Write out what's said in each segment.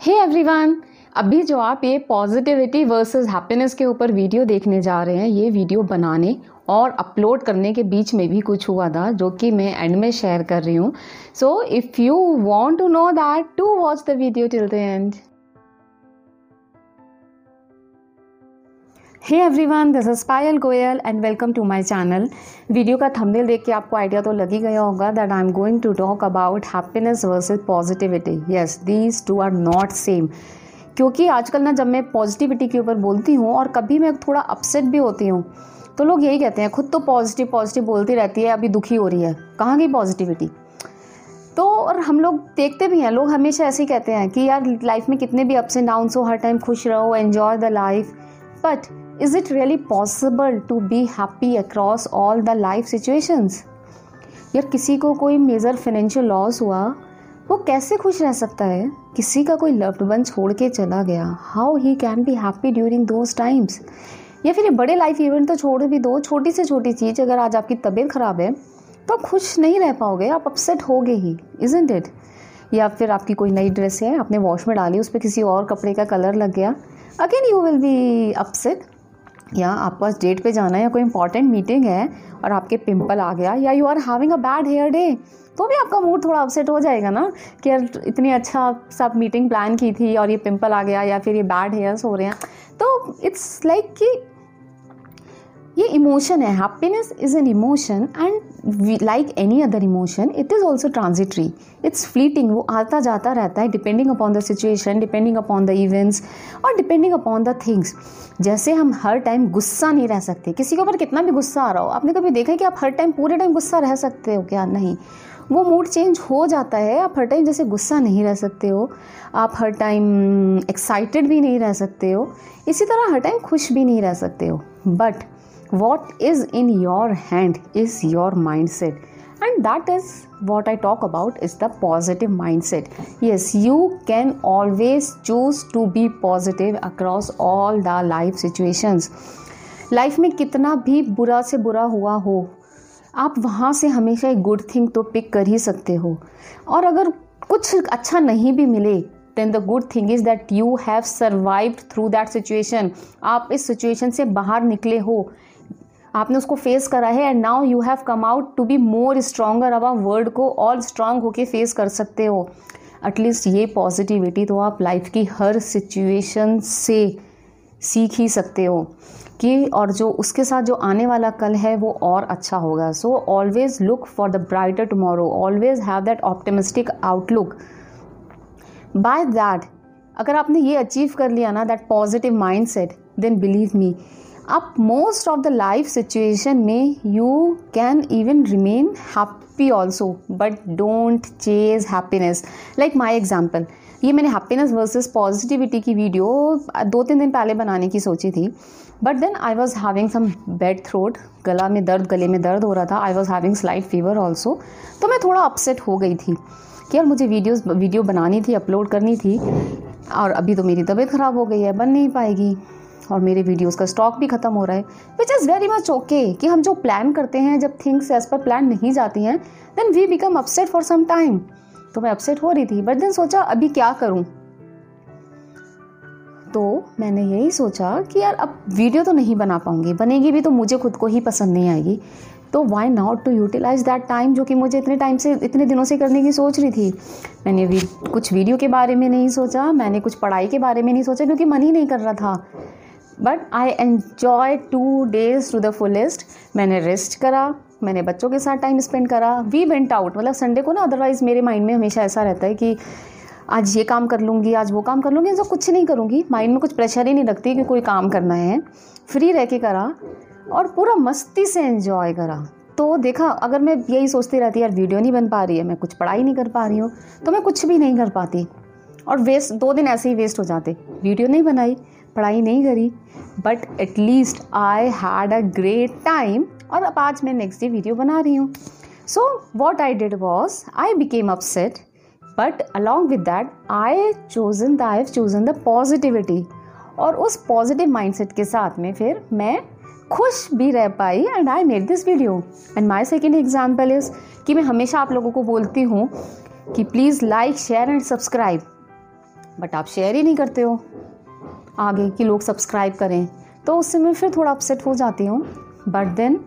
हे hey everyone अभी जो आप ये पॉजिटिविटी वर्सेस हैप्पीनेस के ऊपर वीडियो देखने जा रहे हैं, ये वीडियो बनाने और अपलोड करने के बीच में भी कुछ हुआ था, जो कि मैं एंड में शेयर कर रही हूँ। So if you want to know that to watch the video till the end hey everyone this is Payal Goyal and welcome to my channel video का थंबनेल देख के आपको आइडिया तो लग ही गया होगा that I am going to talk about happiness versus positivity yes these two are not same क्योंकि आजकल ना जब मैं पॉजिटिविटी के ऊपर बोलती हूँ और कभी मैं थोड़ा अपसेट भी होती हूँ तो लोग यही कहते हैं, खुद तो पॉजिटिव पॉजिटिव बोलती रहती है, अभी दुखी हो रही है। कहाँ गई पॉजिटिविटी तो और हम लोग देखते भी हैं, लोग हमेशा ऐसे ही कहते हैं कि यार लाइफ में कितने भी अप्स एंड डाउन्स हो, हर टाइम खुश रहो enjoy the life but is it really possible to be happy across all the life situations यार, किसी को कोई मेजर फाइनेंशियल लॉस हुआ, वो कैसे खुश रह सकता है? किसी का कोई लव्ड वन छोड़ के चला गया how he can be happy during those times या फिर ये बड़े लाइफ इवेंट तो छोड़ भी दो, छोटी से छोटी चीज़, अगर आज आपकी तबीयत ख़राब है तो आप खुश नहीं रह पाओगे, आप अपसेट होगे ही इजेंट इट या फिर आपकी कोई नई ड्रेस है, आपने वॉश में डाली, उस पर किसी और कपड़े का कलर लग गया again you will be upset या आपको आज डेट पे जाना है या कोई इंपॉर्टेंट मीटिंग है और आपके पिंपल आ गया या you are having a bad hair day तो भी आपका मूड थोड़ा अपसेट हो जाएगा ना कि यार इतनी अच्छा सब मीटिंग प्लान की थी और ये पिंपल आ गया या फिर ये बैड हेयर्स हो रहे हैं। तो इट्स लाइक like कि ये इमोशन है. Happiness is an emotion and like any other emotion it is also transitory it's fleeting वो आता जाता रहता है depending upon the situation depending upon the events और डिपेंडिंग अपॉन द थिंग्स जैसे हम हर टाइम गुस्सा नहीं रह सकते. किसी के ऊपर कितना भी गुस्सा आ रहा हो. आपने कभी देखा है कि आप हर टाइम पूरे टाइम गुस्सा रह सकते हो क्या? नहीं. वो मूड चेंज हो जाता है. आप हर टाइम जैसे गुस्सा नहीं रह सकते हो. आप हर टाइम एक्साइटेड भी नहीं रह सकते हो. इसी तरह हर टाइम खुश भी नहीं रह सकते हो. But what is in your hand is your mindset and that is what I talk about is the positive mindset yes you can always choose to be positive across all the life situations life में कितना भी बुरा से बुरा हुआ हो, आप वहाँ से हमेशा एक गुड थिंग तो पिक कर ही सकते हो। और अगर कुछ अच्छा नहीं भी मिले then the good thing is that you have survived through that situation आप इस सिचुएशन से बाहर निकले हो आपने उसको फेस करा है and now you have come out to be more stronger अब आप वर्ड को और स्ट्रांग होके फेस कर सकते हो। एटलीस्ट ये पॉजिटिविटी तो आप लाइफ की हर सिचुएशन से सीख ही सकते हो कि और जो उसके साथ जो आने वाला कल है वो और अच्छा होगा। So always look for the brighter tomorrow always have that optimistic outlook by that अगर आपने ये अचीव कर लिया ना that positive mindset then believe me अब most of the life situation में you can even remain happy also but don't chase happiness like my example ये मैंने हैप्पीनेस वर्सेस पॉजिटिविटी की वीडियो दो तीन दिन पहले बनाने की सोची थी but then I was having some bad throat गला में दर्द, गले में दर्द हो रहा था I was having slight fever also तो मैं थोड़ा अपसेट हो गई थी कि यार मुझे वीडियोस वीडियो बनानी थी अपलोड करनी थी, और अभी तो मेरी तबीयत ख़राब हो गई है, बन नहीं पाएगी। और मेरे वीडियोस का स्टॉक भी ख़त्म हो रहा है which is very much okay कि हम जो प्लान करते हैं, जब थिंग्स एज पर प्लान नहीं जाती हैं then we become upset for some time तो मैं अपसेट हो रही थी बट देन सोचा अभी क्या करूँ? तो मैंने यही सोचा कि यार अब वीडियो तो नहीं बना पाऊँगी, बनेगी भी तो मुझे खुद को ही पसंद नहीं आएगी। तो why not to utilize that time जो कि मुझे इतने टाइम से, इतने दिनों से करने की सोच रही थी? मैंने कुछ वीडियो के बारे में नहीं सोचा, मैंने कुछ पढ़ाई के बारे में नहीं सोचा, क्योंकि मन ही नहीं कर रहा था। But I enjoy two days to the fullest मैंने रेस्ट करा, मैंने बच्चों के साथ टाइम स्पेंड करा। वी वेंट आउट मतलब संडे को ना अदरवाइज़ मेरे माइंड में हमेशा ऐसा रहता है कि आज ये काम कर लूँगी, आज वो काम कर लूँगी जो कुछ नहीं करूँगी। माइंड में कुछ प्रेशर ही नहीं रखती कि कोई काम करना है। फ्री रह के करा और पूरा मस्ती से इन्जॉय करा। तो देखा, अगर मैं यही सोचती रहती, यार वीडियो नहीं बन पा रही है, मैं कुछ पढ़ाई नहीं कर पा रही हूँ तो मैं कुछ भी नहीं कर पाती। और वेस्ट दो दिन ऐसे ही वेस्ट हो जाते। वीडियो नहीं बनाई। पढ़ाई नहीं करी but at least I had a great time और अब आज मैं नेक्स्ट डे वीडियो बना रही हूँ। So what I did was I became upset but along with that I chosen the I chosen the positivity और उस पॉजिटिव माइंडसेट के साथ में फिर मैं खुश भी रह पाई and I made this video and my second example is कि मैं हमेशा आप लोगों को बोलती हूँ कि please like share and subscribe but आप शेयर ही नहीं करते हो। आगे कि लोग सब्सक्राइब करें। तो उससे मैं फिर थोड़ा अपसेट हो जाती हूँ। But then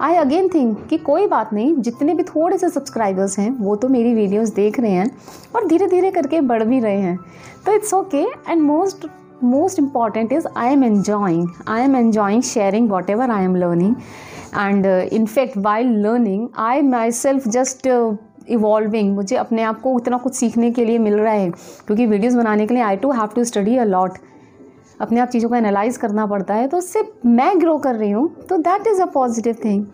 I again think कि कोई बात नहीं, जितने भी थोड़े से सब्सक्राइबर्स हैं, वो तो मेरी वीडियोस देख रहे हैं और धीरे धीरे करके बढ़ भी रहे हैं। तो it's okay and most most important is I am enjoying I am enjoying sharing whatever I am learning and in fact while learning I myself just evolving मुझे अपने आप को इतना कुछ सीखने के लिए मिल रहा है। क्योंकि वीडियोज़ बनाने के लिए I to have to study a lot अपने आप चीज़ों को एनालाइज करना पड़ता है तो उससे मैं ग्रो कर रही हूँ तो that is a positive thing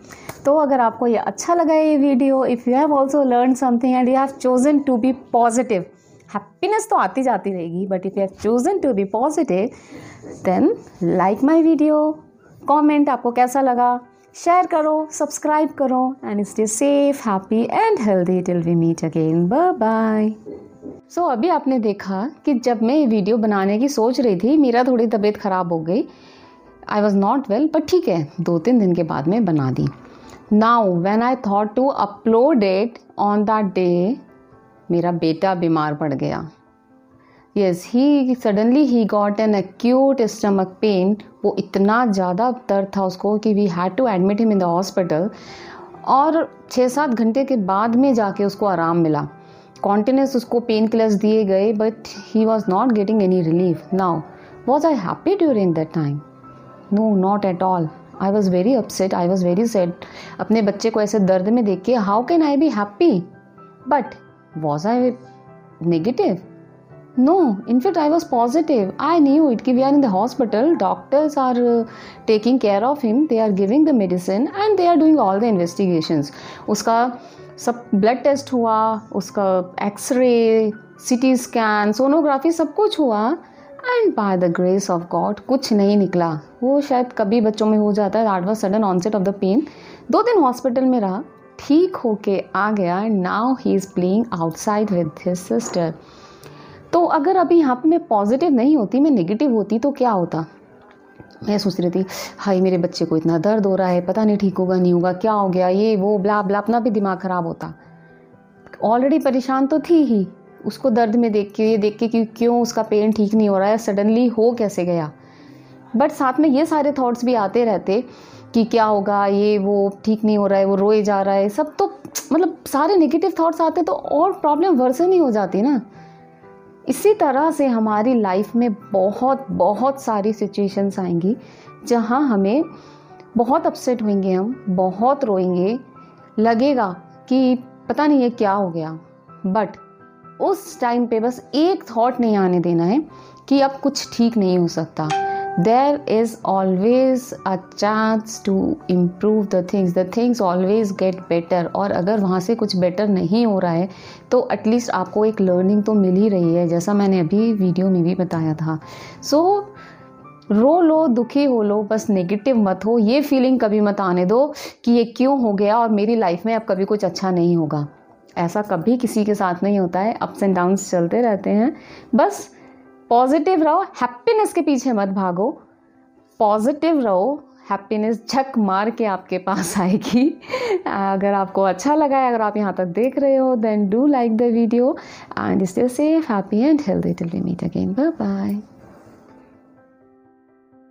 तो अगर आपको ये अच्छा लगा ये video if you have also learn something and you have chosen to be positive happiness तो आती जाती रहेगी but if you have chosen to be positive then like my video comment आपको कैसा लगा शेयर करो सब्सक्राइब करो and stay safe happy and healthy till we meet again bye bye so so, अभी आपने देखा कि जब मैं ये वीडियो बनाने की सोच रही थी मेरा थोड़ी तबीयत ख़राब हो गई। I was not well but ठीक है दो तीन दिन के बाद में बना दी। Now when I thought to upload it on that day मेरा बेटा बीमार पड़ गया। Yes he suddenly he got an acute stomach pain वो इतना ज़्यादा दर्द था उसको कि we had to admit him in the hospital और छः सात घंटे के बाद में जाके उसको आराम मिला। कॉन्टिन्यूस उसको पेन किलर्स दिए गए but he was not getting any relief now was I happy during that time no not at all I was very upset I was very sad अपने बच्चे को ऐसे दर्द में देख के how can I be happy but was I negative no in fact I was positive I knew it की we are in the hospital doctors are taking care of him they are giving the medicine and they are doing all the investigations उसका सब blood test हुआ उसका x-ray C T scan sonography सब कुछ हुआ and by the grace of God कुछ नहीं निकला वो शायद कभी बच्चों में हो जाता है that was sudden onset of the pain दो दिन हॉस्पिटल में रहा। ठीक होके आ गया and now he is playing outside with his sister तो अगर अभी यहाँ पे मैं पॉजिटिव नहीं होती, मैं नेगेटिव होती तो क्या होता? मैं सोच रही थी हाई मेरे बच्चे को इतना दर्द हो रहा है, पता नहीं ठीक होगा, नहीं होगा, क्या हो गया, ये, वो ब्ला ब्ला अपना भी दिमाग ख़राब होता। ऑलरेडी परेशान तो थी ही, उसको दर्द में देख के, ये देख के कि क्यों उसका पेन ठीक नहीं हो रहा है सडनली हो कैसे गया? बट साथ में ये सारे थॉट्स भी आते रहते कि क्या होगा, ये, वो, ठीक नहीं हो रहा है, वो रोए जा रहा है, सब तो मतलब सारे नेगेटिव थॉट्स आते तो और प्रॉब्लम वर्सन ही हो जाती ना। इसी तरह से हमारी लाइफ में बहुत बहुत सारी सिचुएशंस आएँगी, जहाँ हमें बहुत अपसेट होंगे हम, बहुत रोएँगे। लगेगा कि पता नहीं ये क्या हो गया। बट उस टाइम पे बस एक थॉट नहीं आने देना है कि अब कुछ ठीक नहीं हो सकता। There is always a chance to improve the things. The things always get better. और अगर वहाँ से कुछ बेटर नहीं हो रहा है तो एटलीस्ट आपको एक लर्निंग तो मिल ही रही है जैसा मैंने अभी वीडियो में भी बताया था। सो so, रो लो दुखी हो लो बस नेगेटिव मत हो। ये फीलिंग कभी मत आने दो कि ये क्यों हो गया और मेरी लाइफ में अब कभी कुछ अच्छा नहीं होगा। ऐसा कभी किसी के साथ नहीं होता है। अप्स एंड डाउन्स चलते रहते हैं। बस पॉजिटिव रहो हैप्पीनेस के पीछे मत भागो। पॉजिटिव रहो हैप्पीनेस झक मार के आपके पास आएगी। अगर आपको अच्छा लगा है, अगर आप यहाँ तक देख रहे हो then do like the video and stay safe happy and healthy till we meet again bye bye